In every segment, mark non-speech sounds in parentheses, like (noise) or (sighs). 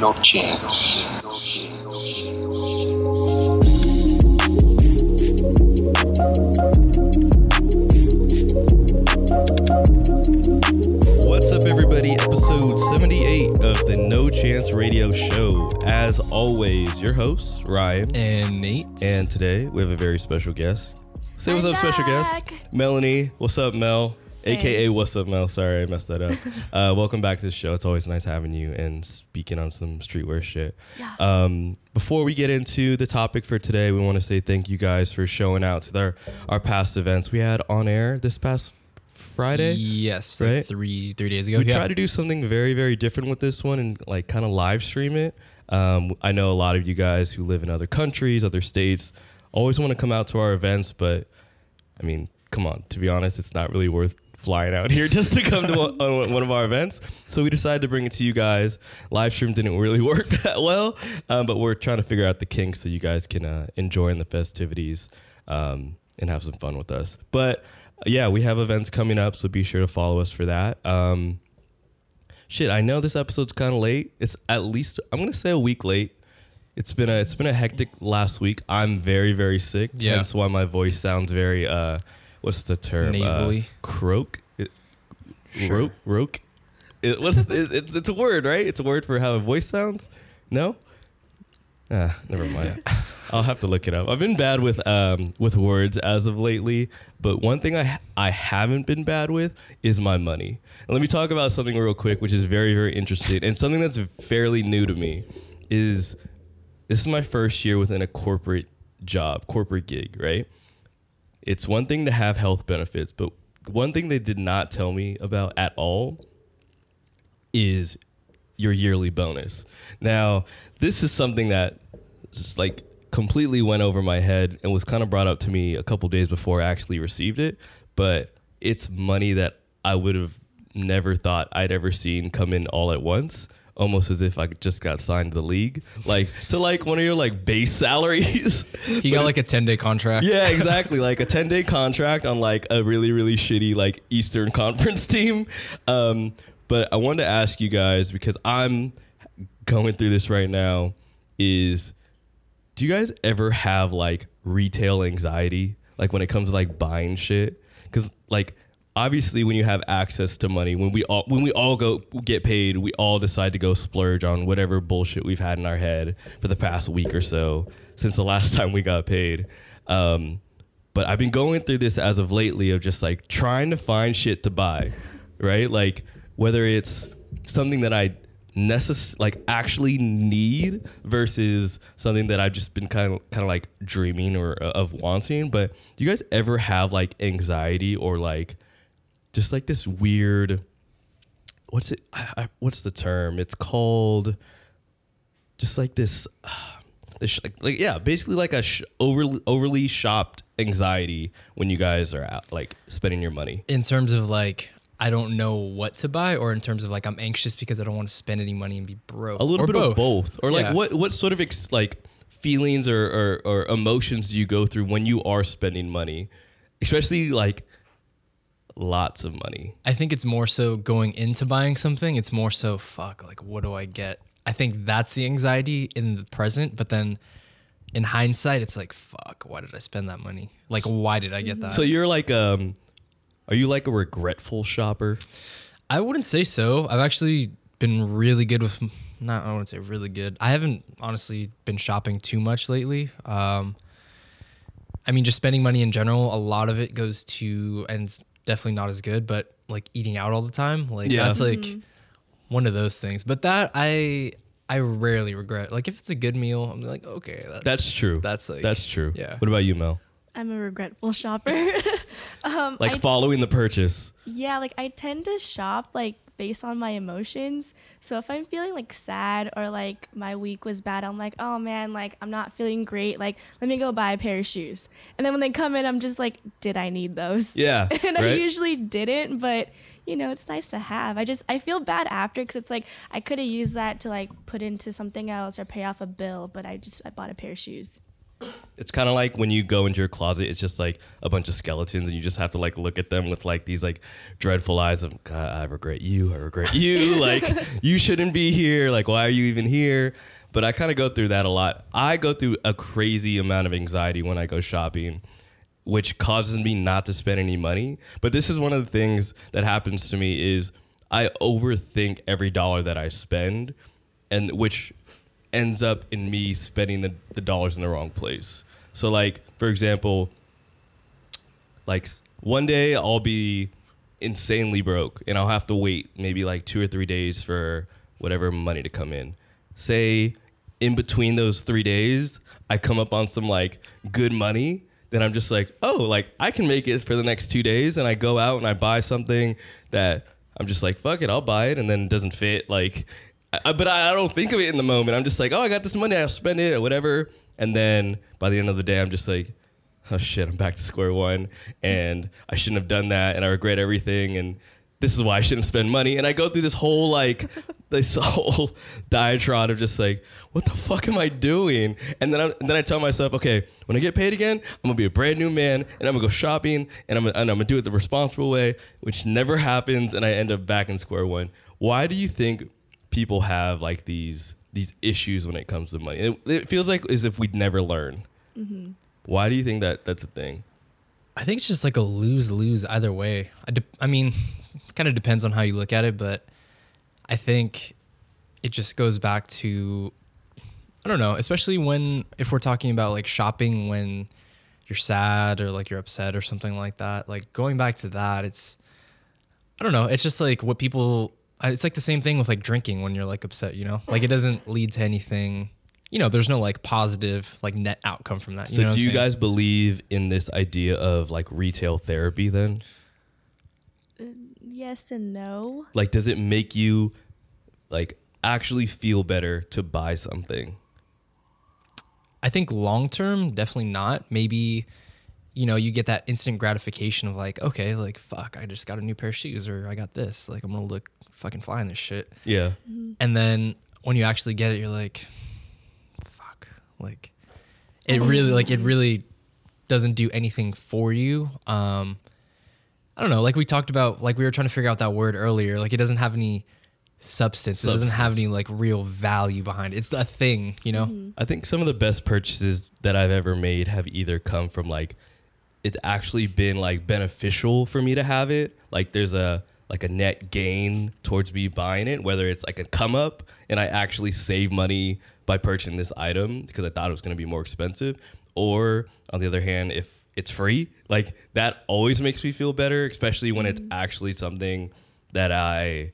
No chance. What's up, everybody? Episode 78 of the No Chance Radio Show. As always, your host, Ryan. and Nate. And today we have a very special guest. Say what's I'm up, special guest. Melanie. What's up, Mel? AKA What's Up, Mel? Sorry, I messed that up. (laughs) uh, welcome back to the show. It's always nice having you and speaking on some streetwear shit. Yeah. Um, before we get into the topic for today, we want to say thank you guys for showing out to our, our past events we had on air this past Friday. Yes, right? like three three days ago. we yeah. try to do something very very different with this one and like kind of live stream it um, i know a lot of you guys who live in other countries other states always want to come out to our events but i mean come on to be honest it's not really worth flying out (laughs) here just to come to one, on one of our events so we decided to bring it to you guys live stream didn't really (laughs) work that well um, but we're trying to figure out the kinks so you guys can uh, enjoy in the festivities um, and have some fun with us but yeah, we have events coming up, so be sure to follow us for that. Um, shit, I know this episode's kind of late. It's at least I'm gonna say a week late. It's been a it's been a hectic last week. I'm very very sick. Yeah. that's why my voice sounds very uh, what's the term? Nasally. Uh, croak. It, Sure. Roke. Roke. It, what's it, it's it's a word, right? It's a word for how a voice sounds. No. Ah, never mind. (laughs) I'll have to look it up. I've been bad with um with words as of lately, but one thing I I haven't been bad with is my money. And let me talk about something real quick, which is very very interesting and something that's fairly new to me. Is this is my first year within a corporate job, corporate gig, right? It's one thing to have health benefits, but one thing they did not tell me about at all is your yearly bonus. Now, this is something that just like completely went over my head and was kind of brought up to me a couple days before I actually received it, but it's money that I would have never thought I'd ever seen come in all at once. Almost as if I just got signed to the league, like to like one of your like base salaries. (laughs) He got like a ten day contract. Yeah, (laughs) exactly. Like a 10 day contract on like a really, really shitty like Eastern (laughs) Conference team. Um, but I wanted to ask you guys because I'm going through this right now is do you guys ever have like retail anxiety? Like when it comes to like buying shit? Cause like obviously when you have access to money, when we all when we all go get paid, we all decide to go splurge on whatever bullshit we've had in our head for the past week or so since the last (laughs) time we got paid. Um, but I've been going through this as of lately of just like trying to find shit to buy, right? Like whether it's something that I necess like actually need versus something that I've just been kind of kind of like dreaming or uh, of wanting. But do you guys ever have like anxiety or like just like this weird what's it I, I, what's the term? It's called just like this (sighs) this sh- like yeah, basically like a sh- overly overly shopped anxiety when you guys are out like spending your money. In terms of like, I don't know what to buy, or in terms of like, I'm anxious because I don't want to spend any money and be broke. A little Or bit of both, or like Yeah. what what sort of ex- like feelings or, or or emotions do you go through when you are spending money, especially like lots of money. I think it's more so going into buying something. It's more so fuck. Like, what do I get? I think that's the anxiety in the present, but then. In hindsight, it's like, fuck, why did I spend that money? Like, why did I get that? So you're like um, are you like a regretful shopper? I wouldn't say so. I've actually been really good with not I wouldn't say really good. I haven't honestly been shopping too much lately. Um I mean just spending money in general, a lot of it goes to and definitely not as good, but like eating out all the time, like Yeah. that's like one of those things. But that I I rarely regret. Like if it's a good meal, I'm like, okay, that's That's true. That's like That's true. Yeah. What about you, Mel? I'm a regretful shopper. (laughs) um, Like I- following the purchase. yeah, like I tend to shop like based on my emotions. So if I'm feeling like sad or like my week was bad, I'm like, oh man, like I'm not feeling great. Like let me go buy a pair of shoes. And then when they come in, I'm just like, did I need those? Yeah. (laughs) and I usually didn't, but you know, it's nice to have. I just I feel bad after because it's like I could have used that to like put into something else or pay off a bill, but I just I bought a pair of shoes. It's kind of like when you go into your closet, it's just like a bunch of skeletons, and you just have to like look at them with like these like dreadful eyes of God, I regret you, I regret you, (laughs) like you shouldn't be here, like why are you even here? But I kind of go through that a lot. I go through a crazy amount of anxiety when I go shopping, which causes me not to spend any money. But this is one of the things that happens to me is I overthink every dollar that I spend, and which ends up in me spending the, the dollars in the wrong place. So like for example, like one day I'll be insanely broke and I'll have to wait maybe like 2 or 3 days for whatever money to come in. Say in between those 3 days, I come up on some like good money, then I'm just like, "Oh, like I can make it for the next 2 days." And I go out and I buy something that I'm just like, "Fuck it, I'll buy it." And then it doesn't fit like I, but I, I don't think of it in the moment. I'm just like, "Oh, I got this money, I'll spend it or whatever." And then by the end of the day, I'm just like, oh shit, I'm back to square one, and I shouldn't have done that, and I regret everything, and this is why I shouldn't spend money. And I go through this whole like (laughs) this whole (laughs) diatribe of just like, what the fuck am I doing? And then I, and then I tell myself, okay, when I get paid again, I'm gonna be a brand new man, and I'm gonna go shopping, and I'm gonna, and I'm gonna do it the responsible way, which never happens, and I end up back in square one. Why do you think people have like these these issues when it comes to money? It, it feels like as if we'd never learn. Mm-hmm. Why do you think that that's a thing? I think it's just like a lose lose either way. I, de- I mean, (laughs) kind of depends on how you look at it, but I think it just goes back to I don't know, especially when if we're talking about like shopping when you're sad or like you're upset or something like that. Like going back to that, it's I don't know, it's just like what people it's like the same thing with like drinking when you're like upset, you know? Like it doesn't lead to anything you know, there's no like positive like net outcome from that. So you know do you saying? guys believe in this idea of like retail therapy then? Uh, yes and no. Like does it make you like actually feel better to buy something? I think long term, definitely not. Maybe, you know, you get that instant gratification of like, okay, like fuck, I just got a new pair of shoes or I got this. Like I'm gonna look fucking flying this shit. Yeah. Mm-hmm. And then when you actually get it, you're like, fuck. Like it really like it mm-hmm. really doesn't do anything for you. Um I don't know, like we talked about, like we were trying to figure out that word earlier. Like it doesn't have any substance. It doesn't have any like real value behind it. It's a thing, you know? Mm-hmm. I think some of the best purchases that I've ever made have either come from like it's actually been like beneficial for me to have it. Like there's a like a net gain towards me buying it, whether it's like a come up and I actually save money by purchasing this item because I thought it was going to be more expensive, or on the other hand, if it's free, like that always makes me feel better, especially when it's mm-hmm. actually something that I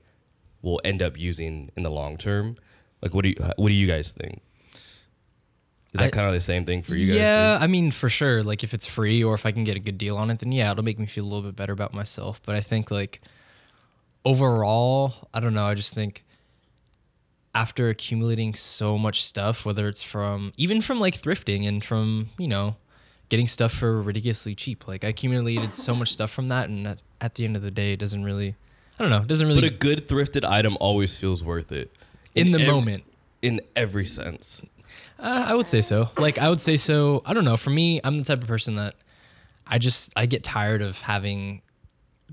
will end up using in the long term. Like, what do you what do you guys think? Is that I- kind of the same thing for you guys? Yeah, I mean, for sure. Like, if it's free or if I can get a good deal on it, then yeah, it'll make me feel a little bit better about myself. But I think, like, overall, I don't know. I just think after accumulating so much stuff, whether it's from even from like thrifting and from, you know, getting stuff for ridiculously cheap, like, I accumulated so much stuff from that. And at, at the end of the day, it doesn't really, I don't know, it doesn't really, But a good thrifted item always feels worth it in the ev- moment. in every sense. Uh, I would say so. Like I would say so. I don't know. For me, I'm the type of person that I just I get tired of having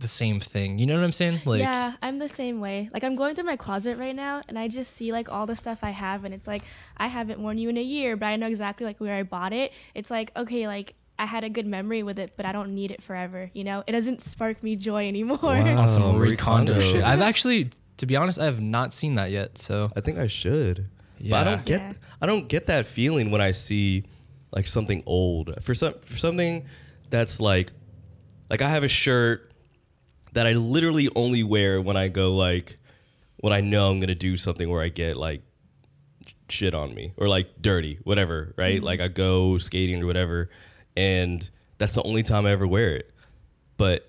the same thing. You know what I'm saying? Like yeah, I'm the same way. Like I'm going through my closet right now and I just see like all the stuff I have and it's like I haven't worn you in a year, but I know exactly like where I bought it. It's like, okay, like I had a good memory with it, but I don't need it forever, you know? It doesn't spark me joy anymore. Wow. some Oh, Marie Marie Kondo Kondo. shit. I've actually, to be honest, I have not seen that yet. So I think I should. But I don't get Yeah. I don't get that feeling when I see like something old. For some for something that's like like I have a shirt that I literally only wear when I go like when I know I'm going to do something where I get like shit on me or like dirty, whatever, right? Mm-hmm. Like I go skating or whatever and that's the only time I ever wear it. But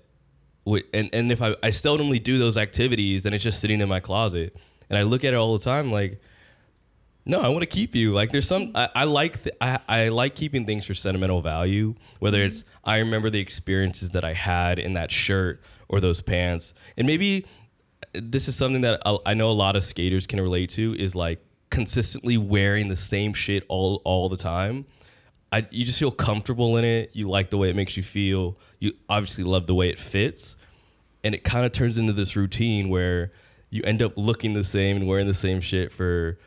and and if I I seldomly do those activities and it's just sitting in my closet and I look at it all the time like no, I want to keep you. Like there's some I, I like th- I I like keeping things for sentimental value. Whether mm-hmm. it's I remember the experiences that I had in that shirt or those pants, and maybe this is something that I know a lot of skaters can relate to is like consistently wearing the same shit all all the time. I you just feel comfortable in it. You like the way it makes you feel. You obviously love the way it fits, and it kind of turns into this routine where you end up looking the same and wearing the same shit for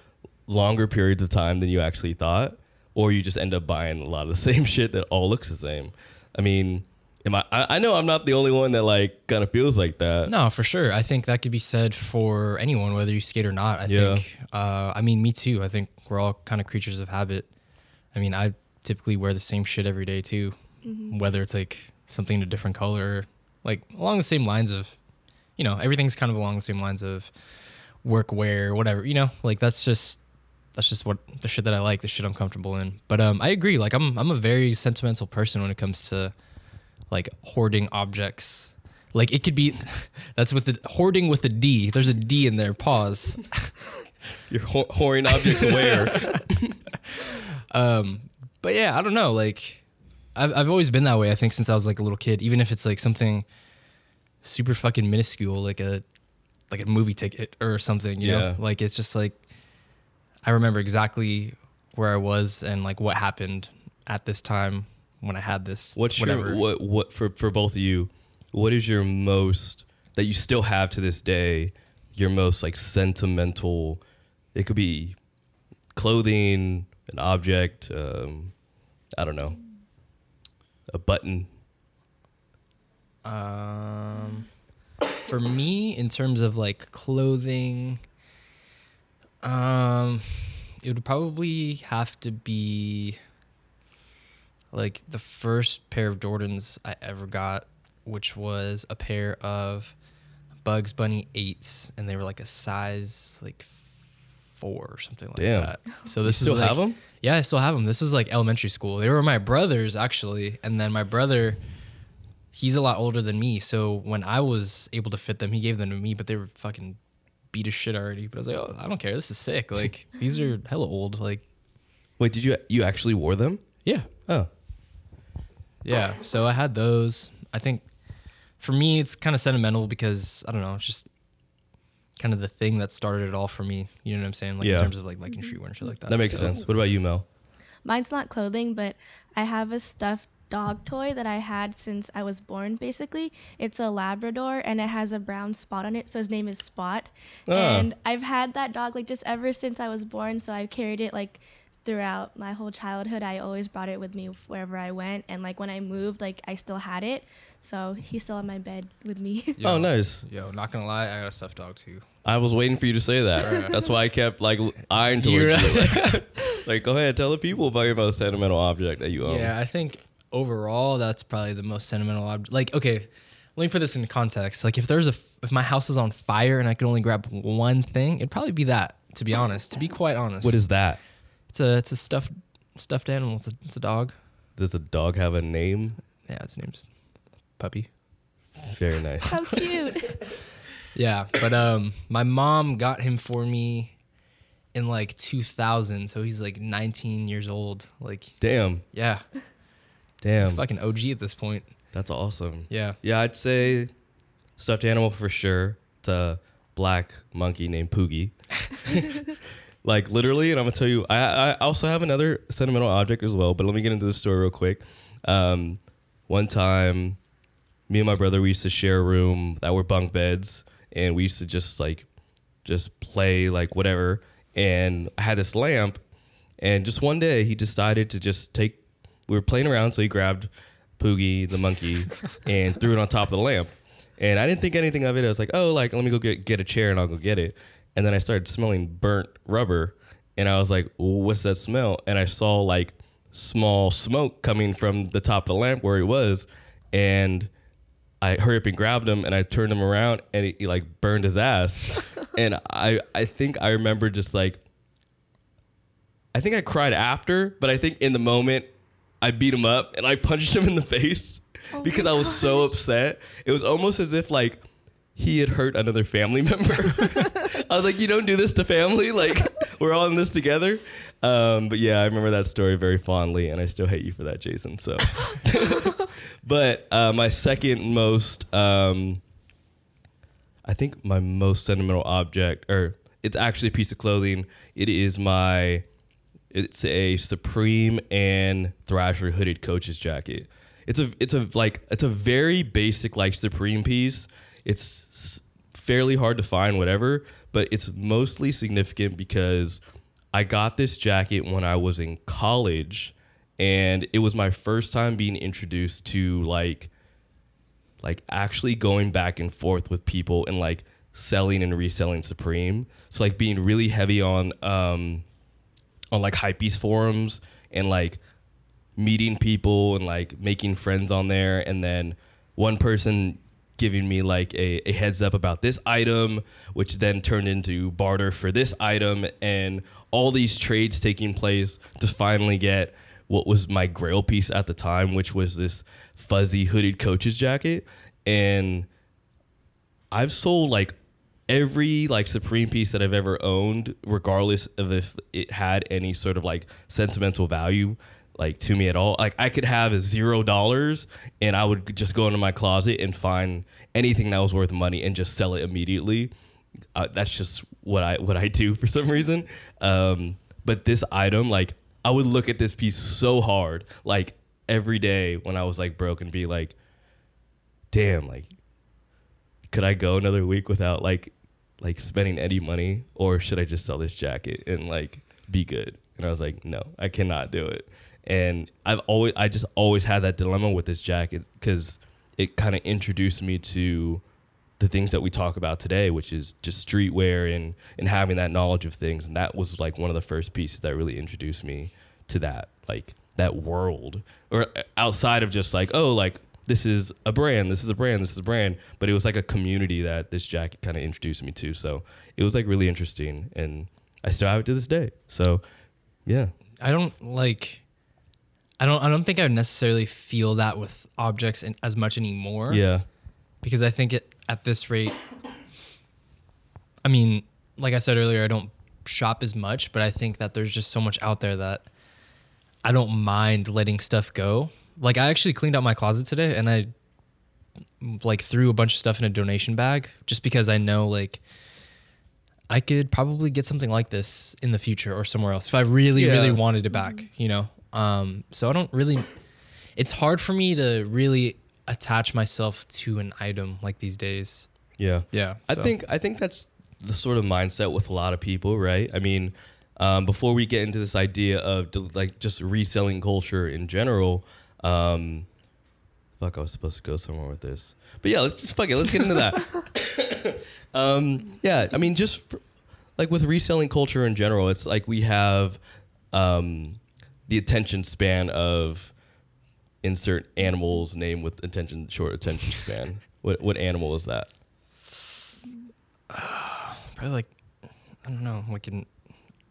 longer periods of time than you actually thought, or you just end up buying a lot of the (laughs) same shit that all looks the same. I mean, am I? I I know I'm not the only one that like kind of feels like that. No, for sure. I think that could be said for anyone, whether you skate or not. I Yeah. think. Uh, I mean, me too. I think we're all kind of creatures of habit. I mean, I typically wear the same shit every day too, whether it's like something in a different color, like along the same lines of, you know, everything's kind of along the same lines of work wear, whatever. You know, like that's just that's just what the shit that I like, the shit I'm comfortable in. But um, I agree. Like I'm I'm a very sentimental person when it comes to like hoarding objects. Like it could be (laughs) that's with the hoarding with a D. There's a D in there. Pause. (laughs) You're whoring objects where? (laughs) Um, but yeah, I don't know. Like I've I've always been that way. I think since I was like a little kid. Even if it's like something super fucking minuscule, like a like a movie ticket or something. You Yeah. know, like it's just like I remember exactly where I was and like what happened at this time when I had this. What's whatever. your what what for for both of you? What is your most that you still have to this day? Your most like sentimental. It could be clothing, an object. Um, I don't know, a button. Um, for me, in terms of like clothing, um, it would probably have to be like the first pair of Jordans I ever got, which was a pair of Bugs Bunny eights, and they were like a size like four or something like Damn. that. So this you still is like, have them? yeah, I still have them. This is like elementary school. They were my brothers actually, and then my brother, he's a lot older than me. So when I was able to fit them, he gave them to me, but they were fucking beat as shit already. But I was like, oh, I don't care. This is sick. Like (laughs) these are hella old. Like Wait, did you you actually wore them? yeah, Oh, yeah. So I had those. I think for me, it's kind of sentimental because I don't know. It's just kind of the thing that started it all for me. You know what I'm saying? Like Yeah. in terms of like liking streetwear and shit like that. that makes So- sense. What about you, Mel? Mine's not clothing, but I have a stuffed dog toy that I had since I was born, basically. It's a Labrador and it has a brown spot on it, so his name is Spot. Ah. And I've had that dog like just ever since I was born, so I've carried it like throughout my whole childhood. I always brought it with me wherever I went, and like when I moved, like I still had it. So he's still in my bed with me. (laughs) Oh, yo, Oh, nice. Yo, not gonna lie, I got a stuffed dog too. I was waiting for you to say that. (laughs) That's why I kept like l- eyeing You're towards you. Like, (laughs) like, go ahead, tell the people about your most sentimental object that you own. Yeah, I think overall that's probably the most sentimental object. Like, okay, let me put this into context. Like, if there's a if my house is on fire and I could only grab one thing, it'd probably be that. To be honest, to be quite honest, What is that? It's a it's a stuffed stuffed animal. It's a it's a dog. Does the dog have a name? Yeah, his name's Puppy. Very nice. How cute. (laughs) Yeah, but um, my mom got him for me in like 2000, so he's like 19 years old. Like, Damn. yeah, Damn. it's fucking OG at this point. That's awesome. Yeah. Yeah, I'd say stuffed animal for sure. It's a black monkey named Poogie. (laughs) (laughs) like literally, and I'm gonna tell you, I, I also have another sentimental object as well. But let me get into the story real quick. Um, one time, me and my brother we used to share a room that were bunk beds, and we used to just like just play like whatever. And I had this lamp, and just one day he decided to just take. We were playing around, so he grabbed Poogie the monkey (laughs) and threw it on top of the lamp. And I didn't think anything of it. I was like, oh, like let me go get get a chair and I'll go get it. And then I started smelling burnt rubber, and I was like, what's that smell? And I saw like small smoke coming from the top of the lamp where he was, and I hurried up and grabbed him and I turned him around and he, he, like burned his ass. (laughs) and I I think I remember just like I think I cried after, but I think in the moment I beat him up and I punched him in the face Oh because I was so upset. It was almost as if like he had hurt another family (laughs) member. (laughs) I was like, you don't do this to family. Like (laughs) we're all in this together. Um, but yeah, I remember that story very fondly, and I still hate you for that, Jason. So, (laughs) but uh, my second most, um, I think my most sentimental object, or it's actually a piece of clothing. It is my, It's a Supreme and Thrasher hooded coach's jacket. It's a it's a like it's a very basic like Supreme piece. It's fairly hard to find, whatever, but it's mostly significant because I got this jacket when I was in college, and it was my first time being introduced to like like actually going back and forth with people and like selling and reselling Supreme. So like being really heavy on um on like hypebeast forums and like meeting people and like making friends on there and then one person giving me like a, a heads up about this item which then turned into barter for this item and all these trades taking place to finally get what was my grail piece at the time which was this fuzzy hooded coach's jacket. And I've sold like every like Supreme piece that I've ever owned, regardless of if it had any sort of like sentimental value like to me at all. Like I could have zero dollars and I would just go into my closet and find anything that was worth money and just sell it immediately. Uh, that's just what I what I do (laughs) for some reason. Um, but this item, like I would look at this piece so hard, like every day when I was like broke and be like, damn, like could I go another week without like like spending any money or should I just sell this jacket and like be good? And I was like, no, I cannot do it. And I've always I just always had that dilemma with this jacket cuz it kind of introduced me to the things that we talk about today, which is just streetwear and and having that knowledge of things. And that was like one of the first pieces that really introduced me to that, like that world, or uh, outside of just like oh, like this is a brand, this is a brand, this is a brand. But it was like a community that this jacket kind of introduced me to. So it was like really interesting, and I still have it to this day. So yeah, I don't like. I don't. I don't think I would necessarily feel that with objects in, as much anymore. yeah, because I think it at this rate. I mean, like I said earlier, I don't shop as much, but I think that there's just so much out there that I don't mind letting stuff go. Like I actually cleaned out my closet today, and I like threw a bunch of stuff in a donation bag just because I know like I could probably get something like this in the future or somewhere else if I really Yeah. really wanted it back, you know. Um so I don't really it's hard for me to really attach myself to an item like these days. yeah. Yeah. I so. think I think that's the sort of mindset with a lot of people, right? I mean, um, before we get into this idea of like just reselling culture in general, um, fuck, I was supposed to go somewhere with this, but yeah, let's just fuck it. Let's get into that. (laughs) (coughs) um, yeah, I mean, just for, like with reselling culture in general, it's like we have um, the attention span of insert animal's name with attention short attention span. (laughs) what what animal is that? (sighs) probably like I don't know, like in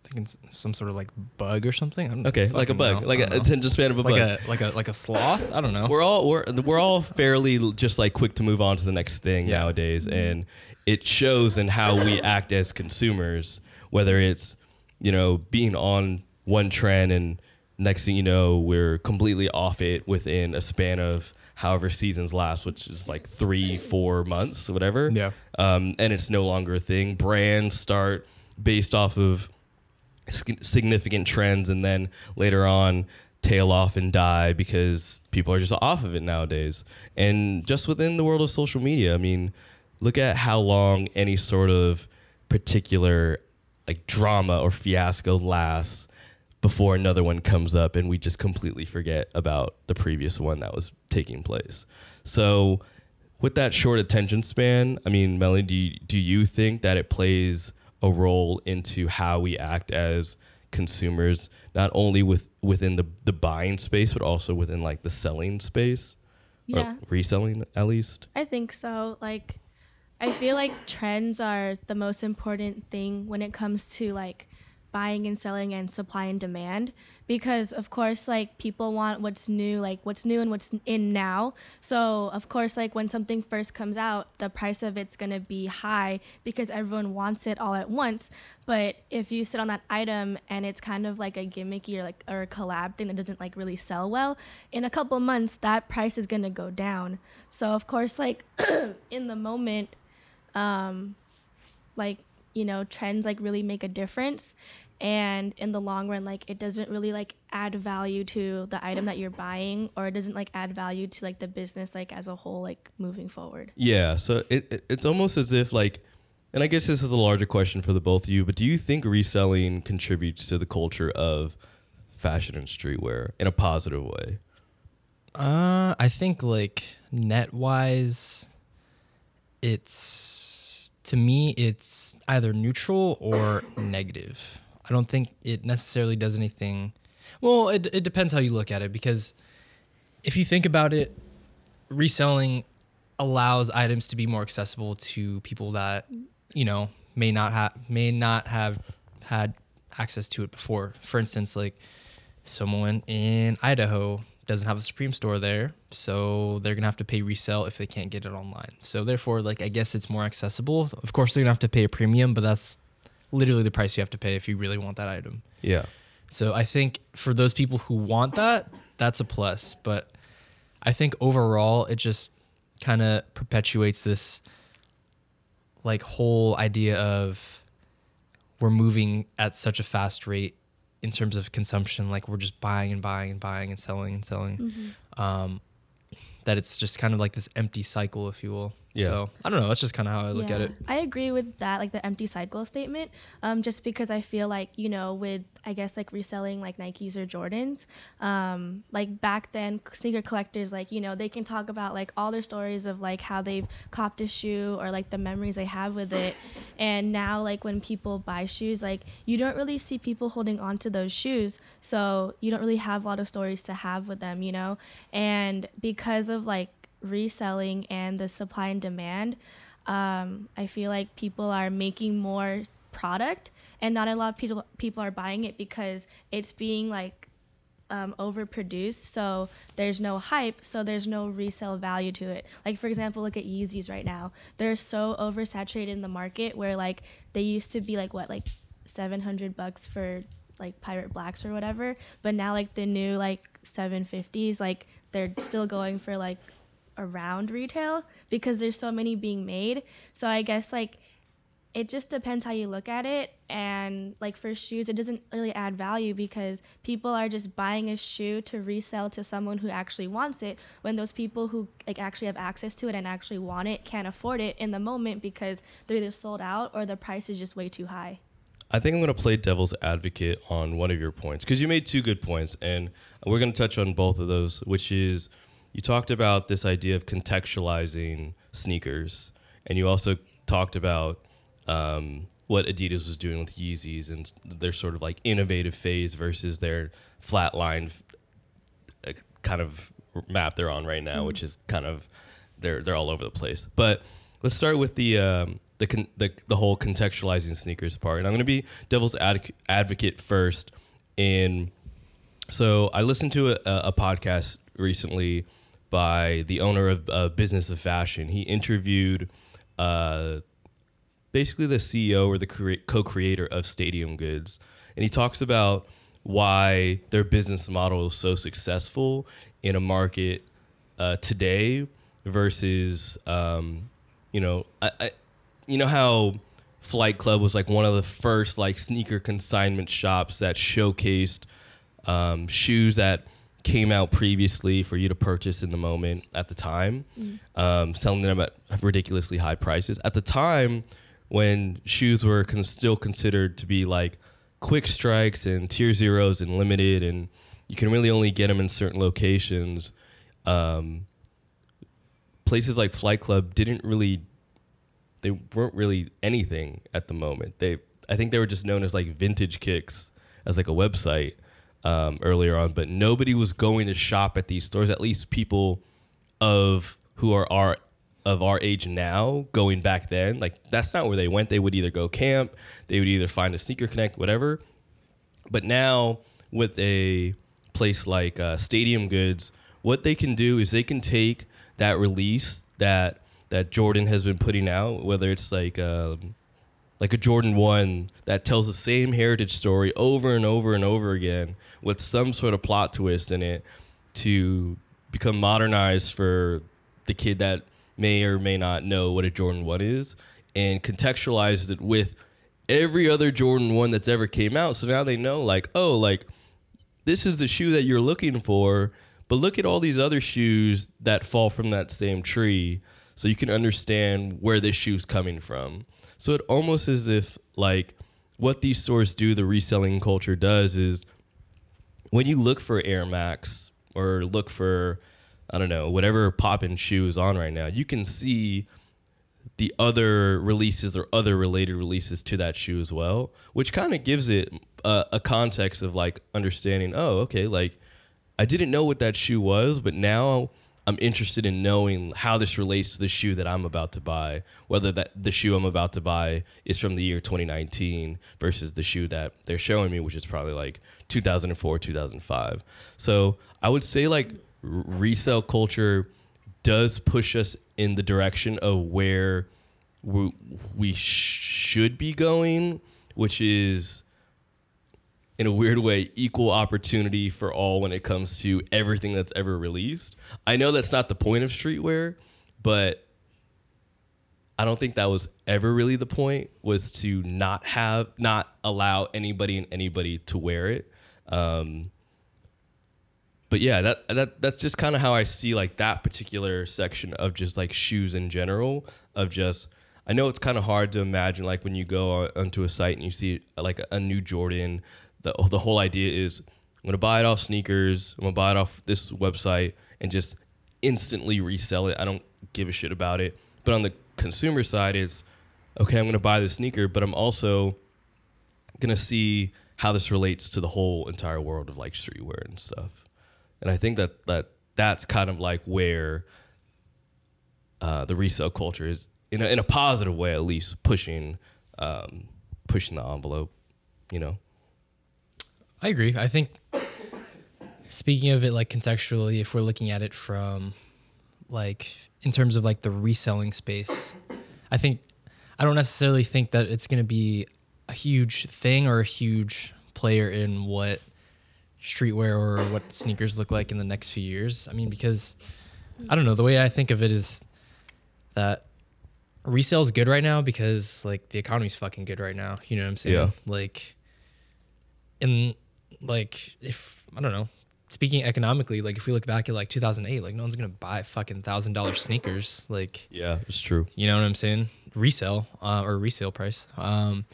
thinking some sort of like bug or something. I don't Okay, like a bug, know. like an attention span of a like bug. a like a like a sloth. I don't know. we're all we're we're all fairly just like quick to move on to the next thing Yeah. nowadays, and it shows in how we (coughs) act as consumers. Whether it's you know being on one trend and next thing you know we're completely off it within a span of however seasons last, which is like three four months, whatever. Yeah. um, and it's no longer a thing. Brands start based off of significant trends, and then later on tail off and die because people are just off of it nowadays. And just within the world of social media, I mean, look at how long any sort of particular like drama or fiasco lasts before another one comes up and we just completely forget about the previous one that was taking place. So with that short attention span, I mean, Melanie, do you, do you think that it plays a role into how we act as consumers, not only with within the, the buying space, but also within like the selling space? Yeah. Or reselling at least? I think so. Like, I feel like trends are the most important thing when it comes to like buying and selling and supply and demand because of course like people want what's new like what's new and what's in now. So of course like when something first comes out the price of it's going to be high because everyone wants it all at once. But if you sit on that item and it's kind of like a gimmicky or like or a collab thing that doesn't like really sell well in a couple months that price is going to go down. So of course like (clears throat) in the moment um like you know trends like really make a difference and in the long run like it doesn't really like add value to the item that you're buying or it doesn't like add value to like the business like as a whole like moving forward Yeah, so it, it it's almost as if like, and I guess this is a larger question for the both of you. But do you think reselling contributes to the culture of fashion and streetwear in a positive way? Uh, I think like net wise, it's to me it's either neutral or negative. I don't think it necessarily does anything. Well, it it depends how you look at it because if you think about it, reselling allows items to be more accessible to people that you know may not have may not have had access to it before. For instance, like someone in Idaho doesn't have a Supreme store there, so they're gonna have to pay resale if they can't get it online. So therefore, like I guess it's more accessible. Of course, they're gonna have to pay a premium, but that's literally the price you have to pay if you really want that item. Yeah. So I think for those people who want that, that's a plus. But I think overall, it just kind of perpetuates this like whole idea of we're moving at such a fast rate in terms of consumption. Like we're just buying and buying and buying and selling and selling. Um, that it's just kind of like this empty cycle, if you will. Yeah. So I don't know. That's just kind of how I look at Yeah. it. I agree with that, like the empty cycle statement. Um, just because I feel like you know, with I guess like reselling like Nikes or Jordans, um, like back then sneaker collectors like you know they can talk about like all their stories of like how they've copped a shoe or like the memories they have with it, and now like when people buy shoes, like you don't really see people holding on to those shoes, so you don't really have a lot of stories to have with them, you know, and because of like reselling and the supply and demand um, I feel like people are making more product, and not a lot of people people are buying it because it's being like um, overproduced. So there's no hype, so there's no resale value to it. Like for example, look at Yeezys right now. They're so oversaturated in the market where like they used to be like what like 700 bucks for like pirate blacks or whatever, but now like the new like 750s like they're still going for like around retail because there's so many being made. So I guess like it just depends how you look at it and like for shoes it doesn't really add value because people are just buying a shoe to resell to someone who actually wants it when those people who like actually have access to it and actually want it can't afford it in the moment because they're either sold out or the price is just way too high. I think I'm going to play devil's advocate on one of your points because you made two good points, and we're going to touch on both of those. Which is, you talked about this idea of contextualizing sneakers, and you also talked about um, what Adidas was doing with Yeezys and their sort of like innovative phase versus their flatline uh, kind of map they're on right now, which is kind of they're they're all over the place. But let's start with the um, the, con- the the whole contextualizing sneakers part. And I'm going to be devil's ad- advocate first. In so I listened to a, a podcast recently by the owner of uh, Business of Fashion. He interviewed. Uh, basically the CEO or the crea- co-creator of Stadium Goods, and he talks about why their business model is so successful in a market uh, today versus, um, you know, I, I, you know how Flight Club was like one of the first like sneaker consignment shops that showcased um, shoes that came out previously for you to purchase in the moment at the time, um, selling them at ridiculously high prices. At the time, when shoes were con- still considered to be like quick strikes and tier zeros and limited, and you can really only get them in certain locations. Um, places like Flight Club didn't really, they weren't really anything at the moment. They, I think they were just known as like Vintage Kicks as like a website um, earlier on, but nobody was going to shop at these stores. At least people of who are our of our age now going back then like that's not where they went they would either go camp they would either find a sneaker connect whatever but now with a place like uh, stadium goods what they can do is they can take that release that that jordan has been putting out whether it's like um, like a jordan 1 that tells the same heritage story over and over and over again with some sort of plot twist in it to become modernized for the kid that may or may not know what a Jordan 1 is and contextualizes it with every other Jordan 1 that's ever came out. So now they know like, oh, like this is the shoe that you're looking for, but look at all these other shoes that fall from that same tree so you can understand where this shoe's coming from. So it almost as if like what these stores do, the reselling culture does is when you look for Air Max or look for I don't know, whatever poppin' shoe is on right now, you can see the other releases or other related releases to that shoe as well, which kind of gives it a, a, context of like understanding, oh, okay, like I didn't know what that shoe was, but now I'm interested in knowing how this relates to the shoe that I'm about to buy, whether that the shoe I'm about to buy is from the year 2019 versus the shoe that they're showing me, which is probably like 2004, 2005. So I would say like resale culture does push us in the direction of where we, we should be going, which is in a weird way, equal opportunity for all when it comes to everything that's ever released. I know that's not the point of streetwear, but I don't think that was ever really the point was to not have not allow anybody and anybody to wear it. Um, but yeah, that that that's just kind of how I see like that particular section of just like shoes in general of just I know it's kind of hard to imagine like when you go onto a site and you see like a new Jordan the (laughs) the whole idea is I'm gonna buy it off sneakers. I'm gonna buy it off this website and just instantly resell it. I don't give a shit about it. But on the consumer side, it's okay. I'm gonna buy the sneaker, but I'm also gonna see how this relates to the whole entire world of like streetwear and stuff. And I think that that that's kind of like where uh, the resale culture is in a, in a positive way, at least pushing um, pushing the envelope. You know. I agree. I think speaking of it like contextually, if we're looking at it from like in terms of like the reselling space, I think I don't necessarily think that it's going to be a huge thing or a huge player in what streetwear or what sneakers look like in the next few years. I mean, because I don't know, the way I think of it is that resale is good right now because like the economy's fucking good right now. You know what I'm saying? Yeah. Like, in like if I don't know, speaking economically, like if we look back at like 2008, like no one's gonna buy fucking thousand dollar (laughs) sneakers. Like yeah, it's true. You know what I'm saying? Resale uh, or resale price. Um,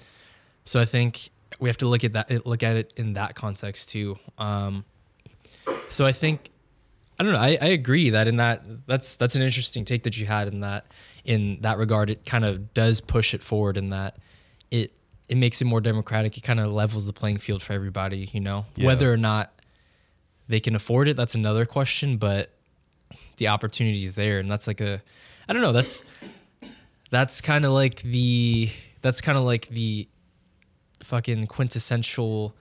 so I think we have to look at that, look at it in that context too. Um, so I think I don't know. I, I agree that in that that's that's an interesting take that you had in that in that regard. It kind of does push it forward in that it it makes it more democratic. It kind of levels the playing field for everybody, you know. Yeah. Whether or not they can afford it, that's another question, but the opportunity is there and that's like a I don't know, that's that's kind of like the that's kind of like the fucking quintessential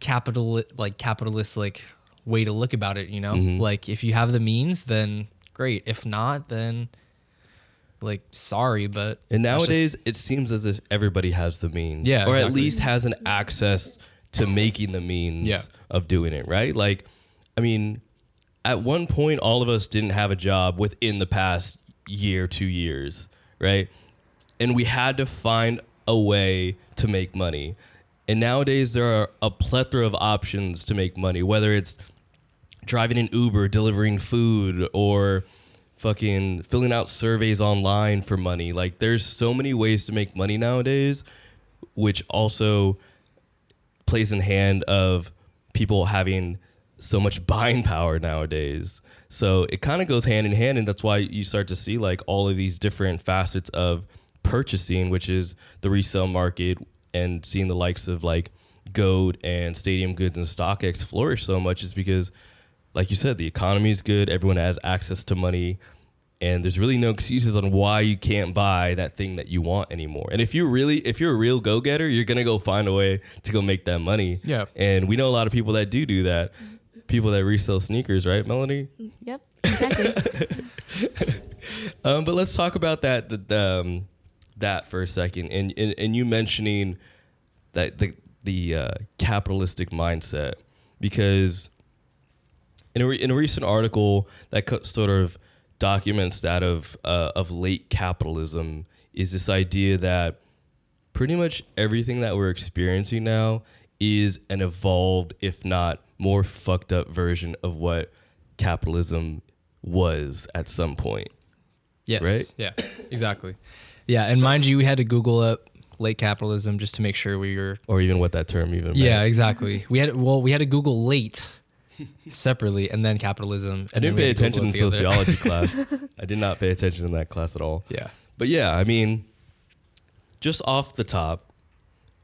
capital like capitalist like way to look about it, you know? Mm-hmm. Like if you have the means, then great. If not, then like sorry but and nowadays it seems as if everybody has the means yeah or exactly. at least has an access to making the means yeah. of doing it right like i mean at one point all of us didn't have a job within the past year two years right and we had to find a way to make money and nowadays there are a plethora of options to make money whether it's driving an uber delivering food or fucking filling out surveys online for money. Like there's so many ways to make money nowadays, which also plays in hand of people having so much (laughs) buying power nowadays. So it kind of goes hand in hand, and that's why you start to see like all of these different facets of purchasing, which is the resale market, and seeing the likes of like Goat and Stadium Goods and StockX flourish so much is because like you said, the economy is good. Everyone has access to money, and there's really no excuses on why you can't buy that thing that you want anymore. And if you really, if you're a real go getter, you're gonna go find a way to go make that money. Yeah. And we know a lot of people that do do that. People that resell sneakers, right, Melanie? Yep, exactly. (laughs) um, but let's talk about that. The, um, that for a second, and, and and you mentioning that the the uh, capitalistic mindset because in a, re- in a recent article that co- sort of documents that of uh, of late capitalism is this idea that pretty much everything that we're experiencing now is an evolved, if not more fucked up version of what capitalism was at some point. Yes. Right? Yeah. Exactly. Yeah, and mind you, we had to Google up late capitalism just to make sure we were. Or even what that term even Yeah, meant. exactly. We had well, we had to Google late separately, and then capitalism. I didn't pay attention in together. sociology (laughs) class. I did not pay attention in that class at all. Yeah. But yeah, I mean, just off the top,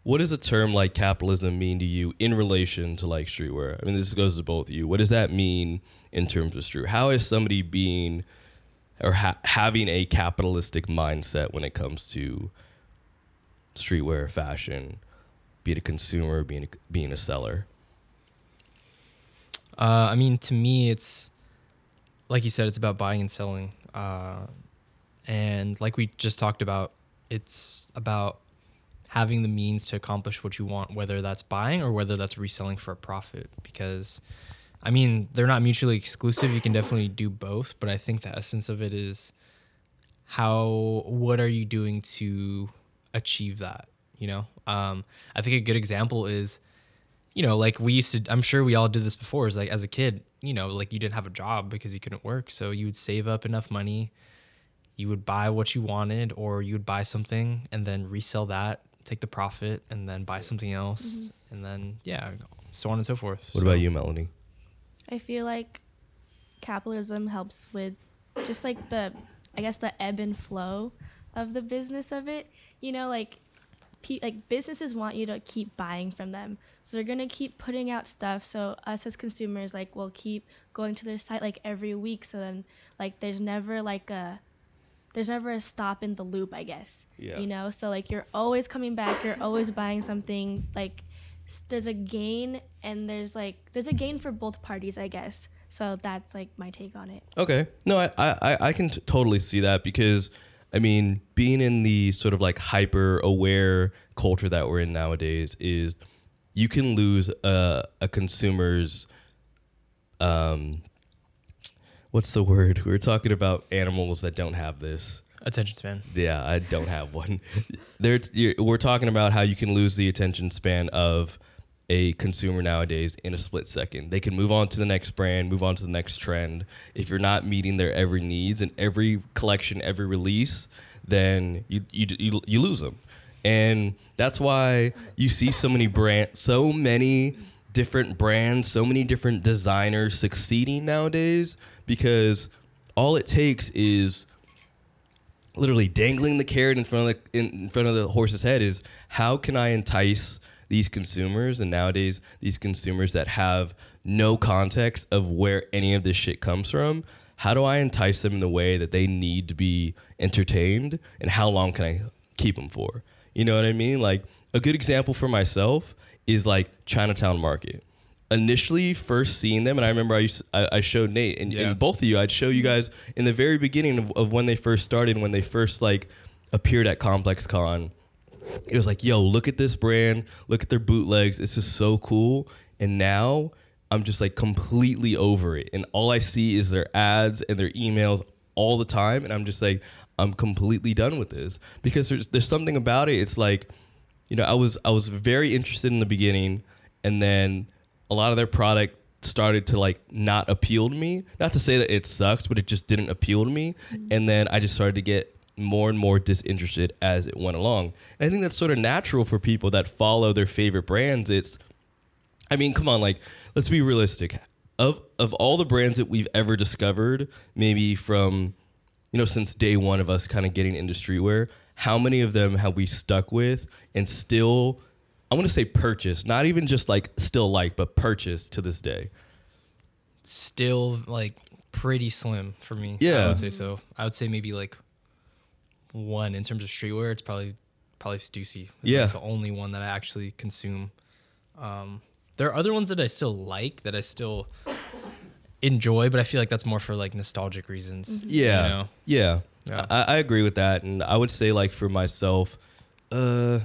what does a term like capitalism mean to you in relation to like streetwear? I mean, this goes to both of you. What does that mean in terms of street? How is somebody being or ha- having a capitalistic mindset when it comes to streetwear, fashion, be it a consumer, being a, being a seller? Uh, I mean, to me, it's like you said, it's about buying and selling. Uh, and like we just talked about, it's about having the means to accomplish what you want, whether that's buying or whether that's reselling for a profit. Because, I mean, they're not mutually exclusive. You can definitely do both, but I think the essence of it is how, what are you doing to achieve that? You know, um, I think a good example is you know, like we used to, I'm sure we all did this before. Is like as a kid, you know, like you didn't have a job because you couldn't work. So you would save up enough money, you would buy what you wanted, or you would buy something and then resell that, take the profit, and then buy something else. Mm-hmm. And then, yeah, so on and so forth. What So- about you, Melanie? I feel like capitalism helps with just like the, I guess the ebb and flow of the business of it. You know, like, pe- like businesses want you to keep buying from them, so they're gonna keep putting out stuff. So us as consumers, like, will keep going to their site like every week. So then, like, there's never like a, there's never a stop in the loop. I guess. Yeah. You know, so like you're always coming back. You're always buying something. Like, there's a gain and there's like there's a gain for both parties i guess so that's like my take on it Okay. No, I I, I can t- totally see that because I mean, being in the sort of like hyper aware culture that we're in nowadays is you can lose a, a consumer's um what's the word? We were talking about animals that don't have this. attention span. Yeah, I don't have one. (laughs) There we're talking about how you can lose the attention span of a consumer nowadays in a split second. They can move on to the next brand, move on to the next trend. If you're not meeting their every needs and every collection, every release, then you you you, you lose them. And that's why you see so many brand, so many different brands, so many different designers succeeding nowadays because all it takes is literally dangling the carrot in front of the in, in front of the horse's head is how can I entice these consumers and nowadays these consumers that have no context of where any of this shit comes from how do I entice them in the way that they need to be entertained? And how long can I keep them for? You know what I mean? Like a good example for myself is like Chinatown Market. Initially first seeing them and I remember I used, I, I showed Nate and, Yeah. and both of you I'd show you guys in the very beginning of, of when they first started when they first like appeared at Complex Con it was like yo look at this brand look at their bootlegs this is so cool and now I'm just like completely over it and all I see is their ads and their emails all the time and I'm just like I'm completely done with this because there's there's something about it it's like you know, I was I was very interested in the beginning, and then a lot of their product started to like not appeal to me. Not to say that it sucks, but it just didn't appeal to me. Mm-hmm. And then I just started to get more and more disinterested as it went along. And I think that's sort of natural for people that follow their favorite brands. It's I mean, come on, like let's be realistic. Of of all the brands that we've ever discovered, maybe from you know, since day one of us kind of getting into streetwear, how many of them have we stuck with and still, I want to say purchase, not even just like still like, but purchase to this day? Still like pretty slim for me. Yeah. I would say so. I would say maybe like one in terms of streetwear. It's probably probably Stussy. It's Yeah. like the only one that I actually consume. Um, there are other ones that I still like that I still enjoy, but I feel like that's more for like nostalgic reasons. Yeah. You know? Yeah. Yeah. I, I agree with that. And I would say, like, for myself, uh,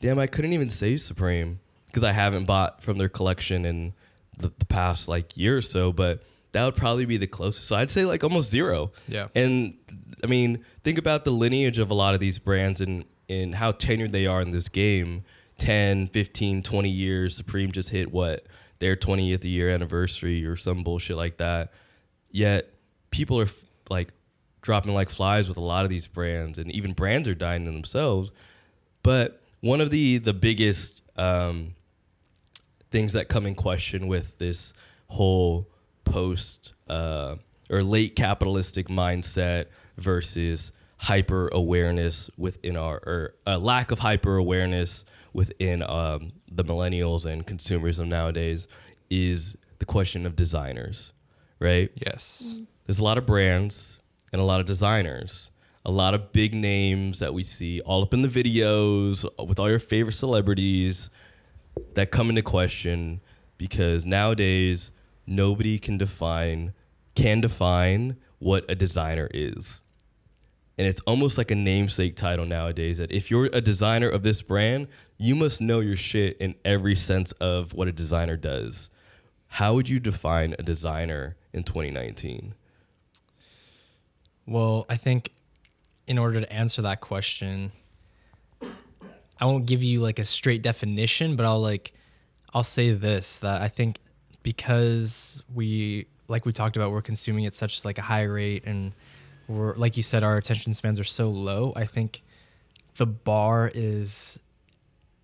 damn, I couldn't even say Supreme because I haven't bought from their collection in the, the past, like, year or so, but that would probably be the closest. So I'd say, like, almost zero. Yeah. And I mean, think about the lineage of a lot of these brands and in how tenured they are in this game. 10 15 20 years supreme just hit what their 20th year anniversary or some bullshit like that. Yet people are f- like dropping like flies with a lot of these brands and even brands are dying in themselves. But one of the the biggest um, things that come in question with this whole post uh, or late capitalistic mindset versus hyper awareness within our or a lack of hyper awareness within um, the millennials and consumerism nowadays is the question of designers, right? Yes. There's a lot of brands and a lot of designers, a lot of big names that we see all up in the videos with all your favorite celebrities that come into question because nowadays nobody can define can define what a designer is. And it's almost like a namesake title nowadays that if you're a designer of this brand, you must know your shit in every sense of what a designer does. How would you define a designer in 2019? Well, I think in order to answer that question, I won't give you like a straight definition, but I'll like I'll say this that I think because we like we talked about we're consuming at such like a high rate and we're like you said our attention spans are so low, I think the bar is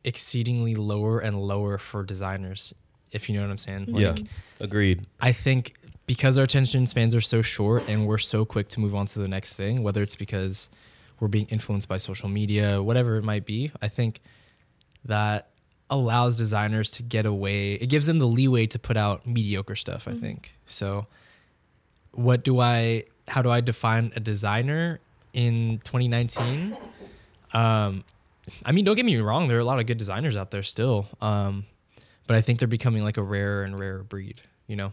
exceedingly lower and lower for designers if you know what I'm saying. yeah, agreed. I think because our attention spans are so short and we're so quick to move on to the next thing, whether it's because we're being influenced by social media, whatever it might be, I think that allows designers to get away. It gives them the leeway to put out mediocre stuff, I mm-hmm. think. So what do I how do I define a designer in 2019? Um I mean, don't get me wrong, there are a lot of good designers out there still. Um but I think they're becoming like a rarer and rarer breed, you know.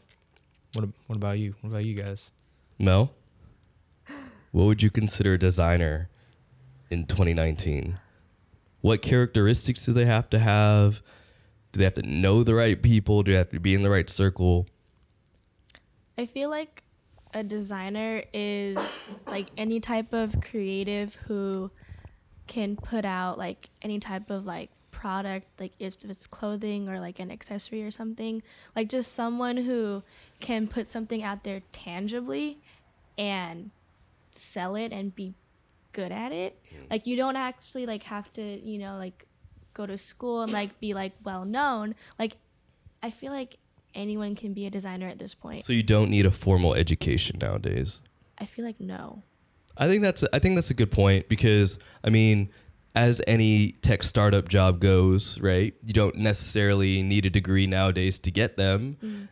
What what about you? What about you guys? Mel, what would you consider a designer in 2019? What characteristics do they have to have? Do they have to know the right people? Do they have to be in the right circle? I feel like a designer is like any type of creative who can put out like any type of like product like if it's clothing or like an accessory or something like just someone who can put something out there tangibly and sell it and be good at it. Hmm. Like you don't actually like have to you know like go to school and like be like well known. Like i feel like anyone can be a designer at this point So you don't need a formal education nowadays. i feel like no I think that's I think that's a good point because I mean, as any tech startup job goes, right? You don't necessarily need a degree nowadays to get them. Mm.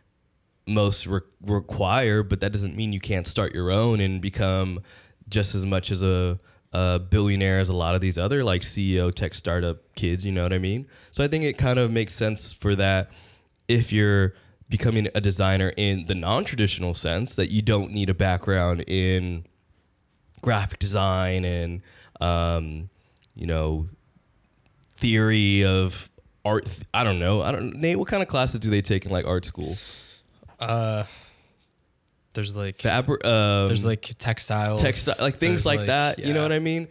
Most re- require, but that doesn't mean you can't start your own and become just as much as a, a billionaire as a lot of these other like CEO tech startup kids. You know what I mean? So I think it kind of makes sense for that if you're becoming a designer in the non-traditional sense that you don't need a background in graphic design and um, you know theory of art. th- I don't know. I don't. Nate, what kind of classes do they take in like art school? Uh there's like Fabri- um, there's like textiles, textile, like things there's, like, that. You know what I mean?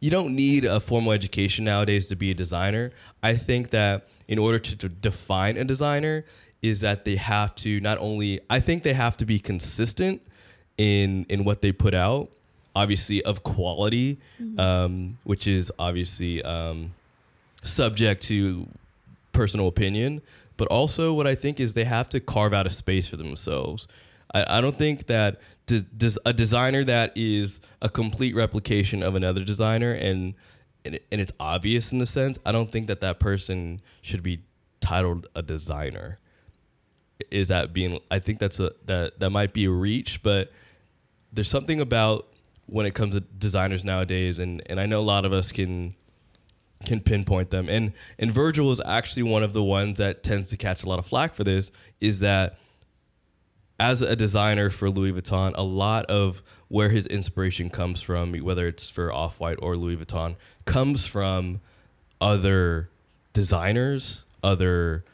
You don't need a formal education nowadays to be a designer. I think that in order to, to define a designer, is that they have to not only. I think they have to be consistent in in what they put out, obviously of quality, um, which is obviously um, subject to personal opinion. But also, what I think is they have to carve out a space for themselves. I, I don't think that de- des- a designer that is a complete replication of another designer and, and it- and it's obvious in the sense. I don't think that that person should be titled a designer. Is that being? I think that's a that that might be a reach, but there's something about when it comes to designers nowadays, and and I know a lot of us can can pinpoint them. And and Virgil is actually one of the ones that tends to catch a lot of flack for this. Is that as a designer for Louis Vuitton, a lot of where his inspiration comes from, whether it's for Off White or Louis Vuitton, comes from other designers, other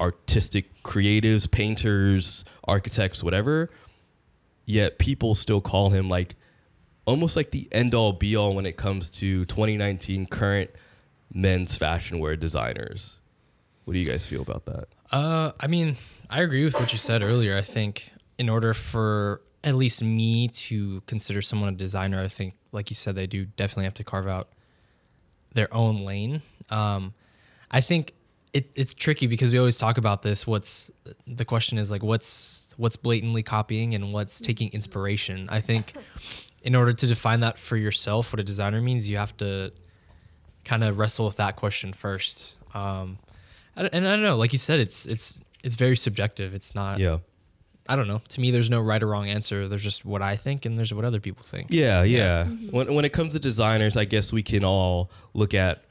artistic creatives, painters, architects, whatever. Yet people still call him like almost like the end all be all when it comes to 2019 current men's fashion wear designers. What do you guys feel about that? Uh, I mean, I agree with what you said earlier. I think in order for at least me to consider someone a designer, I think, like you said, they do definitely have to carve out their own lane. Um, I think it, it's tricky because we always talk about this. What's the question is like, what's what's blatantly copying and what's taking inspiration? I think in order to define that for yourself, what a designer means, you have to kind of wrestle with that question first. Um, I- and I don't know, like you said, it's it's it's very subjective. It's not. Yeah. I don't know. To me, there's no right or wrong answer. There's just what I think, and there's what other people think. Yeah, yeah. When when it comes to designers, I guess we can all look at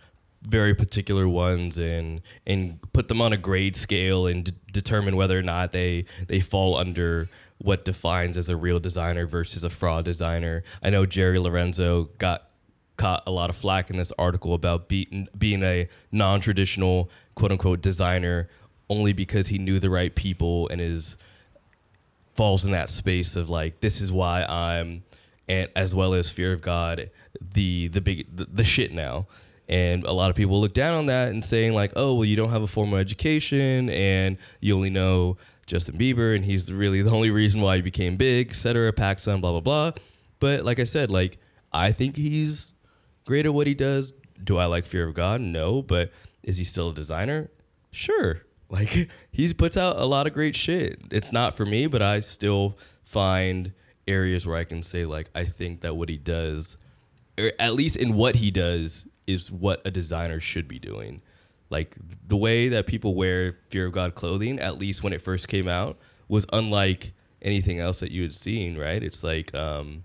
very particular ones and and put them on a grade scale and d- determine whether or not they they fall under what defines as a real designer versus a fraud designer. I know Jerry Lorenzo got caught a lot of flack in this article about being being a non-traditional quote unquote designer only because he knew the right people and is falls in that space of like this is why I'm and as well as fear of God the the big the, the shit now and a lot of people look down on that and saying like oh well you don't have a formal education and you only know Justin Bieber and he's really the only reason why he became big etc Paxson blah blah blah. But like I said like I think he's great at what he does. Do I like fear of God? No but is he still a designer? Sure. (laughs) Like he puts out a lot of great shit. It's not for me but i still find areas where i can say like i think that what he does or at least in what he does is what a designer should be doing like the way that people wear fear of god clothing at least when it first came out was unlike anything else that you had seen right it's like um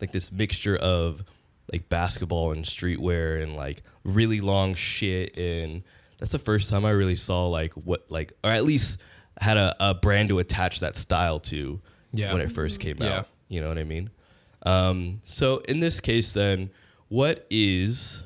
like this mixture of like basketball and streetwear and like really long shit and that's the first time I really saw like what like or at least had a, a brand to attach that style to Yeah. when it first came Yeah. out. You know what I mean? Um, so in this case then, what is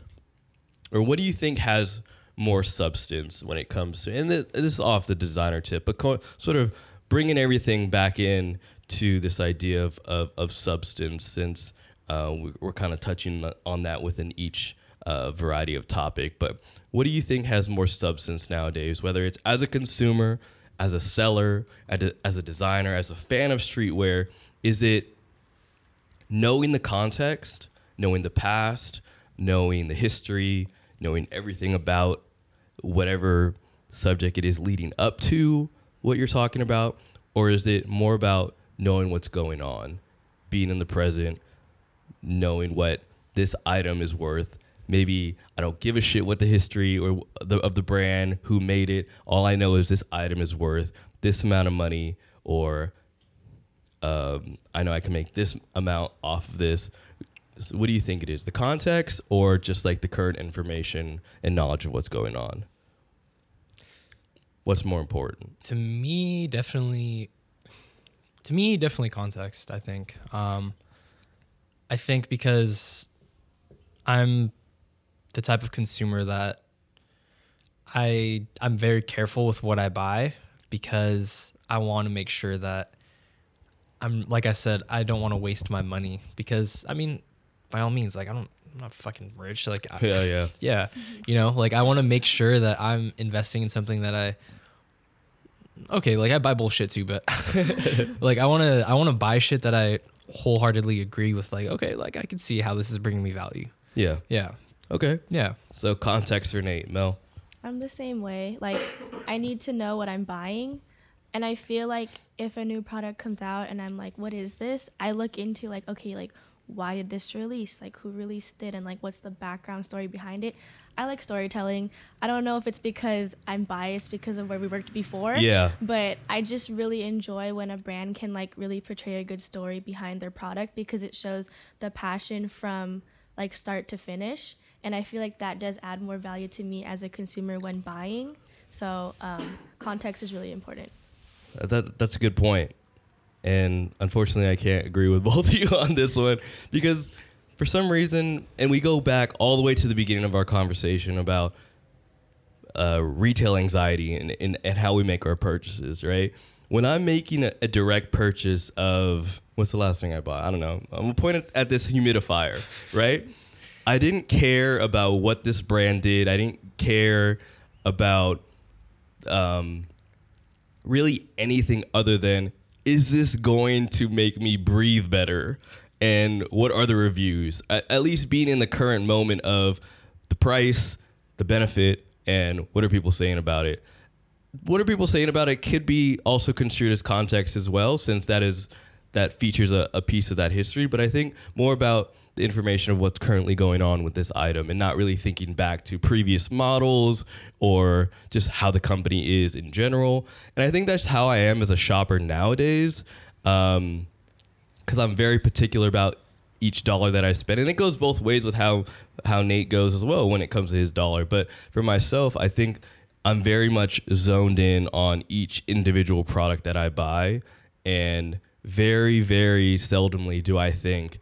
or what do you think has more substance when it comes to and this is off the designer tip, but co- sort of bringing everything back in to this idea of, of, of substance since uh, we- we're kind of touching on that within each uh, variety of topic. But what do you think has more substance nowadays, whether it's as a consumer, as a seller, as a designer, as a fan of streetwear? Is it knowing the context, knowing the past, knowing the history, knowing everything about whatever subject it is leading up to what you're talking about? Or is it more about knowing what's going on, being in the present, knowing what this item is worth? Maybe I don't give a shit what the history or the, of the brand, who made it. All I know is this item is worth this amount of money, or um, I know I can make this amount off of this. So what do you think it is? The context or just like the current information and knowledge of what's going on? What's more important? to me definitely to me definitely context i think um i think because i'm the type of consumer that i i'm very careful with what i buy because i want to make sure that i'm like i said i don't want to waste my money because i mean by all means like i don't i'm not fucking rich like I, Yeah, yeah. (laughs) yeah mm-hmm. you know like i want to make sure that i'm investing in something that i okay like i buy bullshit too but (laughs) like i want to i want to buy shit that i wholeheartedly agree with like okay like i can see how this is bringing me value Yeah. yeah Okay. yeah So context for Nate, Mel. I'm the same way. Like, I need to know what I'm buying. And I feel like if a new product comes out and I'm like, what is this? I look into, like, okay, like, why did this release? Like, who released it? And, like, what's the background story behind it? I like storytelling. I don't know if it's because I'm biased because of where we worked before. Yeah. But I just really enjoy when a brand can, like, really portray a good story behind their product because it shows the passion from, like, start to finish and I feel like that does add more value to me as a consumer when buying. So um, context is really important. That that's a good point. And unfortunately, I can't agree with (laughs) both of you on this one because for some reason, and we go back all the way to the beginning of our conversation about uh, retail anxiety and, and, and how we make our purchases, right? When I'm making a, a direct purchase of what's the last thing I bought? I don't know. I'm gonna point at this humidifier, right? I didn't care about what this brand did. I didn't care about um, really anything other than is this going to make me breathe better? And what are the reviews? At, at least being in the current moment of the price, the benefit, and what are people saying about it? What are people saying about it could be also construed as context as well, since that is that features a, a piece of that history. But I think more about the information of what's currently going on with this item and not really thinking back to previous models or just how the company is in general. And I think that's how I am as a shopper nowadays. Um, because I'm very particular about each dollar that I spend, and it goes both ways with how how Nate goes as well when it comes to his dollar. But for myself, I think I'm very much zoned in on each individual product that I buy, and very very seldomly do I think,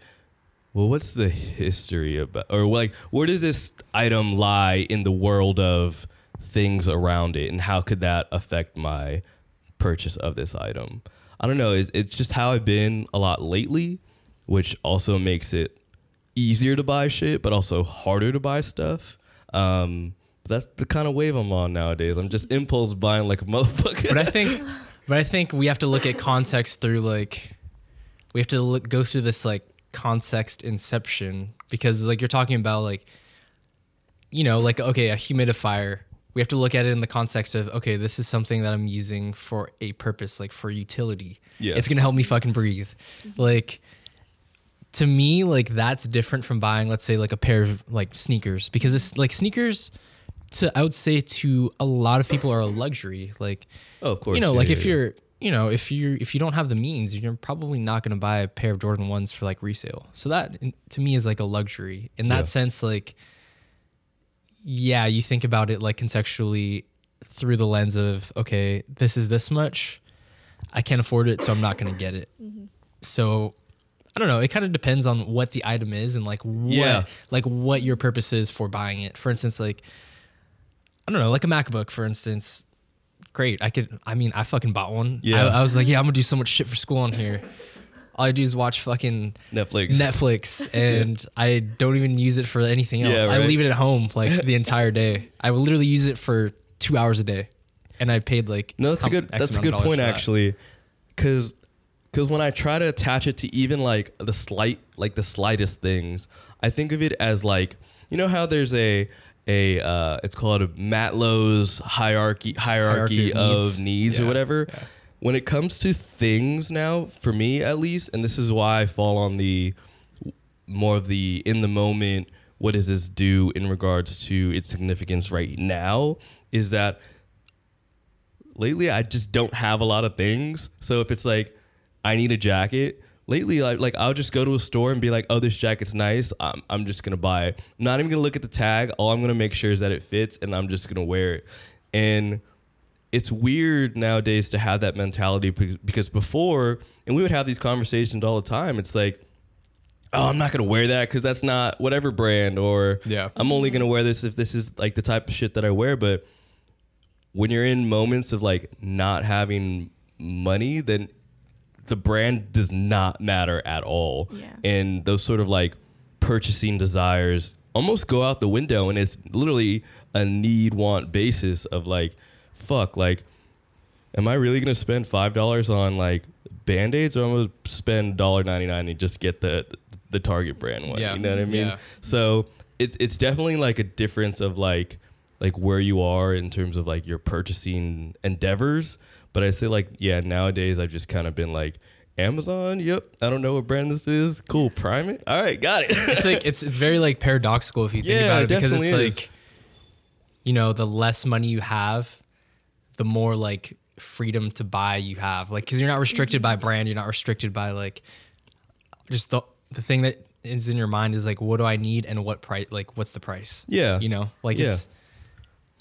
well, what's the history about, or like where does this item lie in the world of things around it, and how could that affect my purchase of this item? I don't know. It's, it's just how I've been a lot lately, which also makes it easier to buy shit, but also harder to buy stuff. Um, that's the kind of wave I'm on nowadays. I'm just impulse buying like a motherfucker. But I think, (laughs) but I think we have to look at context through like, we have to look, go through this like context inception because like you're talking about like, you know, like okay, a humidifier we have to look at it in the context of okay, this is something that I'm using for a purpose, like for utility. Yeah. It's gonna help me fucking breathe. Mm-hmm. Like to me, like that's different from buying, let's say, like a pair of like sneakers. Because it's like sneakers to I would say to a lot of people are a luxury. Like oh, of course. you know, yeah, like yeah, if yeah. you're you know, if you if you don't have the means, you're probably not going to buy a pair of Jordan ones for like resale. So that to me is like a luxury. In that Yeah. sense, like yeah, you think about it like conceptually through the lens of okay, this is this much. I can't afford it, so I'm not going to get it. Mm-hmm. So I don't know. It kind of depends on what the item is and like what Yeah. like what your purpose is for buying it. For instance, like I don't know, like a MacBook, for instance. Great. I could. I mean, I fucking bought one. Yeah. I, I was like, yeah, I'm gonna do so much shit for school on here. All I do is watch fucking Netflix. Netflix, (laughs) and I don't even use it for anything else. Yeah, I leave it at home like the (laughs) entire day. I will literally use it for two hours a day, and I paid like No, that's a good. X That's a good point actually, because because when I try to attach it to even like the slight, like the slightest things, I think of it as like you know how there's a a uh, it's called a Maslow's hierarchy hierarchy, Hierarchy of needs. needs, or whatever. yeah. When it comes to things now, for me at least, and this is why I fall on the more of the in the moment. What does this do in regards to its significance right now? Is that lately I just don't have a lot of things. So if it's like I need a jacket, lately like, like I'll just go to a store and be like, "Oh, this jacket's nice. I'm I'm just going to buy it. I'm not even going to look at the tag. All I'm going to make sure is that it fits and I'm just going to wear it." And it's weird nowadays to have that mentality because before and we would have these conversations all the time. It's like Oh, I'm not gonna wear that because that's not whatever brand, or Yeah. I'm only gonna wear this if this is like the type of shit that I wear. But when you're in moments of like not having money, then the brand does not matter at all. Yeah. And those sort of like purchasing desires almost go out the window and it's literally a need want basis of like, fuck, like, am I really gonna spend five dollars on like band-aids or I'm gonna spend $1.99 and just get the the Target brand one? Yeah. You know what I mean? Yeah. So it's it's definitely like a difference of like like where you are in terms of like your purchasing endeavors. But I say like yeah, nowadays I've just kind of been like Amazon. Yep, I don't know what brand this is. Cool, Prime it. All right, got it. it's like it's it's very like paradoxical if you think Yeah, about it because it's is. like you know the less money you have the more like freedom to buy you have like because you're not restricted by brand you're not restricted by like just the the thing that is in your mind is like what do i need and what price like what's the price Yeah. you know like Yeah. it's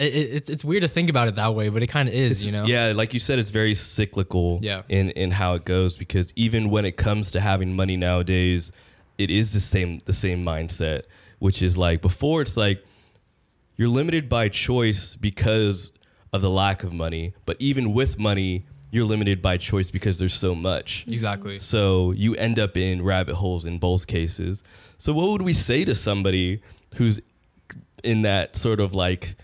it, it, it's it's weird to think about it that way but it kind of is you know Yeah, like you said, it's very cyclical. Yeah. In in how it goes because even when it comes to having money nowadays, it is the same the same mindset, which is like before it's like you're limited by choice because of the lack of money, but even with money, you're limited by choice because there's so much. Exactly. So you end up in rabbit holes in both cases. So what would we say to somebody who's in that sort of like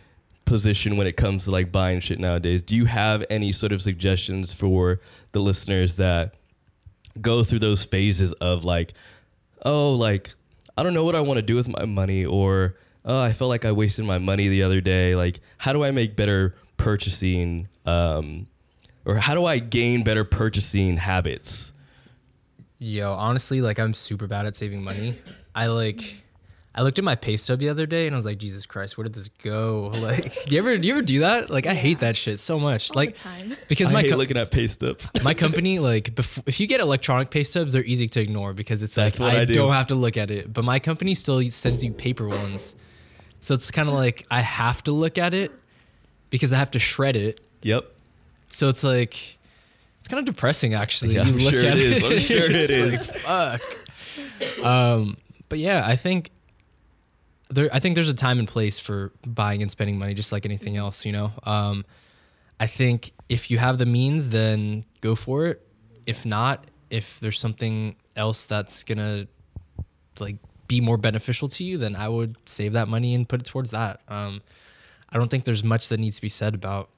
position when it comes to like buying shit nowadays? Do you have any sort of suggestions for the listeners that go through those phases of like, oh, like I don't know what I want to do with my money or oh, I felt like I wasted my money the other day. Like, how do I make better purchasing um or how do I gain better purchasing habits? Yo, honestly, like I'm super bad at saving money. I like I looked at my pay stub the other day and I was like, Jesus Christ, where did this go? (laughs) Like, do you ever do you ever do that? Like, I hate that shit so much. All like, the time. because I my hate co- looking at pay stubs. (laughs) my company, like, bef- if you get electronic pay stubs, they're easy to ignore because it's That's like I, I do. don't have to look at it. But my company still sends you paper ones, so it's kind of like I have to look at it because I have to shred it. yep. So it's like it's kind of depressing actually. Yeah, you I'm look sure at it is. I'm (laughs) sure it's like, fuck. Um, but yeah, I think there. I think there's a time and place for buying and spending money, just like anything else. You know. Um, I think if you have the means, then go for it. If not, if there's something else that's gonna like be more beneficial to you, then I would save that money and put it towards that. Um, I don't think there's much that needs to be said about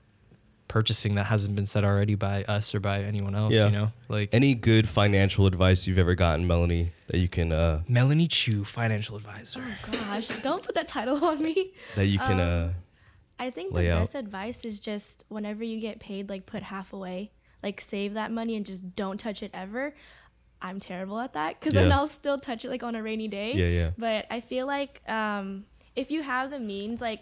purchasing that hasn't been said already by us or by anyone else. Yeah. You know, like Any good financial advice you've ever gotten, Melanie, that you can uh Melanie Chu, financial advisor. Oh gosh, don't put that title on me. that you can uh Um, I think Lay the out. best advice is just whenever you get paid, like put half away, like save that money and just don't touch it ever. I'm terrible at that because then I'll still touch it like on a rainy day. Yeah, yeah. But I feel like um, if you have the means, like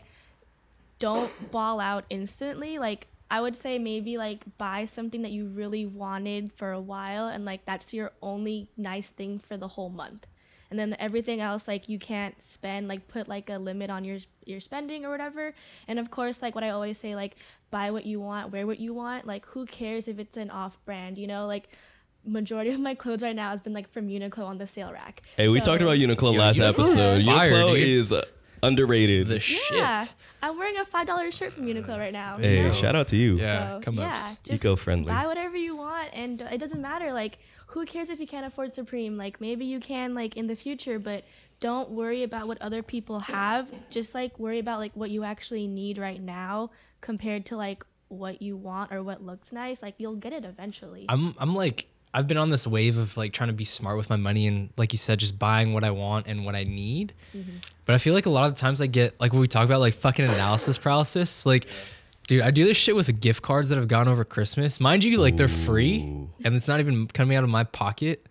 don't ball out instantly. Like I would say maybe like buy something that you really wanted for a while and like that's your only nice thing for the whole month. And then everything else like you can't spend like put like a limit on your your spending or whatever. And of course like what I always say like buy what you want, wear what you want. Like who cares if it's an off brand, you know? Like majority (laughs) of my clothes right now has been like from Uniqlo on the sale rack. Hey, we talked about Uniqlo Yo, last Uniqlo's episode. fire, Uniqlo dude. is underrated. The Yeah. shit. I'm wearing a five dollar shirt from Uniqlo right now. hey, know? shout out to you. Yeah. So, come yeah, Eco-friendly. Buy whatever you want, and it doesn't matter. Like, who cares if you can't afford Supreme? Like, maybe you can, like, in the future, but don't worry about what other people have. Just like worry about like what you actually need right now compared to like what you want or what looks nice. Like, you'll get it eventually. I'm I'm like I've been on this wave of like trying to be smart with my money and like you said, just buying what I want and what I need. Mm-hmm. But I feel like a lot of the times I get like when we talk about like fucking analysis paralysis, like dude, I do this shit with gift cards that have gone over Christmas. Mind you, like they're free and it's not even coming out of my pocket.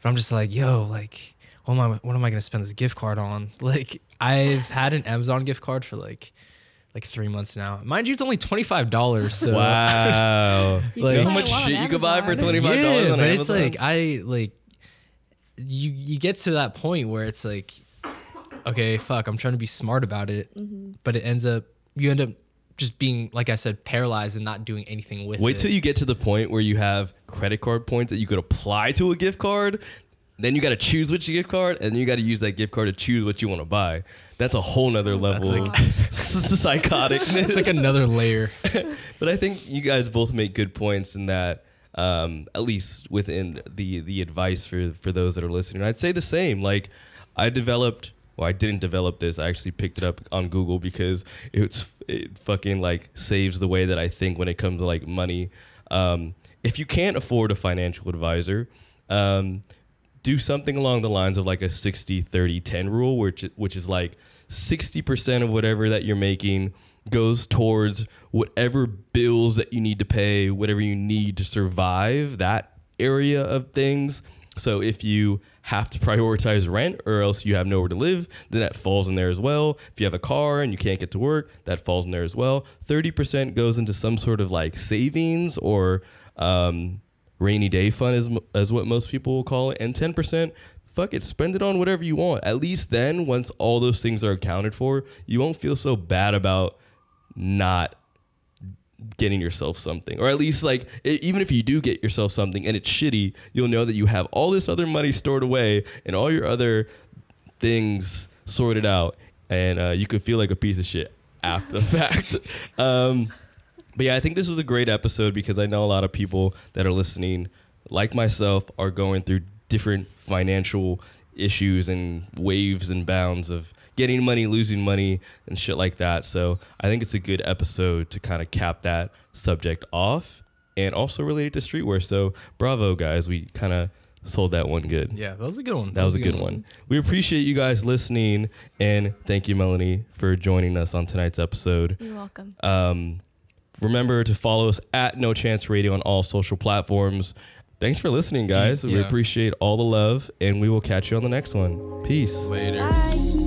But I'm just like, yo, like what am I what am I gonna spend this gift card on? Like I've had an Amazon gift card for like like three months now. Mind you, it's only twenty five dollars. So Wow. (laughs) Like- you know how much a lot on shit you could buy for Amazon. twenty five dollars yeah, on but Amazon? it's like I like you you get to that point where it's like okay fuck i'm trying to be smart about it Mm-hmm. but it ends up you end up just being like i said paralyzed and not doing anything with Wait it Wait till you get to the point where you have credit card points that you could apply to a gift card. Then you got to choose which gift card, and you got to use that gift card to choose what you want to buy. That's a whole nother level like- of (laughs) psychoticness. (laughs) it's like another layer (laughs) but I think you guys both make good points in that. Um, at least within the the advice for for those that are listening, I'd say the same. Like, I developed. Well, I didn't develop this. I actually picked it up on Google because it's it fucking like saves the way that I think when it comes to like money. Um, if you can't afford a financial advisor, um, do something along the lines of like a 60 30 10 rule which which is like 60% of whatever that you're making goes towards whatever bills that you need to pay whatever you need to survive that area of things. So if you have to prioritize rent or else you have nowhere to live then that falls in there as well. If you have a car and you can't get to work that falls in there as well. 30% goes into some sort of like savings or um, rainy day fund is as what most people will call it and 10% fuck it spend it on whatever you want. At least then once all those things are accounted for you won't feel so bad about not getting yourself something. Or at least like e- even if you do get yourself something and it's shitty you'll know that you have all this other money stored away and all your other things sorted out. And uh, you could feel like a piece of shit after the (laughs) fact. Um, But yeah, I think this was a great episode because I know a lot of people that are listening, like myself, are going through different financial issues and waves and bounds of getting money, losing money, and shit like that. So I think it's a good episode to kind of cap that subject off and also related to streetwear. So bravo, guys. We kind of sold that one good. Yeah, that was a good one. That was a good one. We appreciate you guys listening, and thank you, Melanie, for joining us on tonight's episode. You're welcome. Um, remember to follow us at No Chance Radio on all social platforms. Thanks for listening, guys. We appreciate all the love, and we will catch you on the next one. Peace. Later. Bye.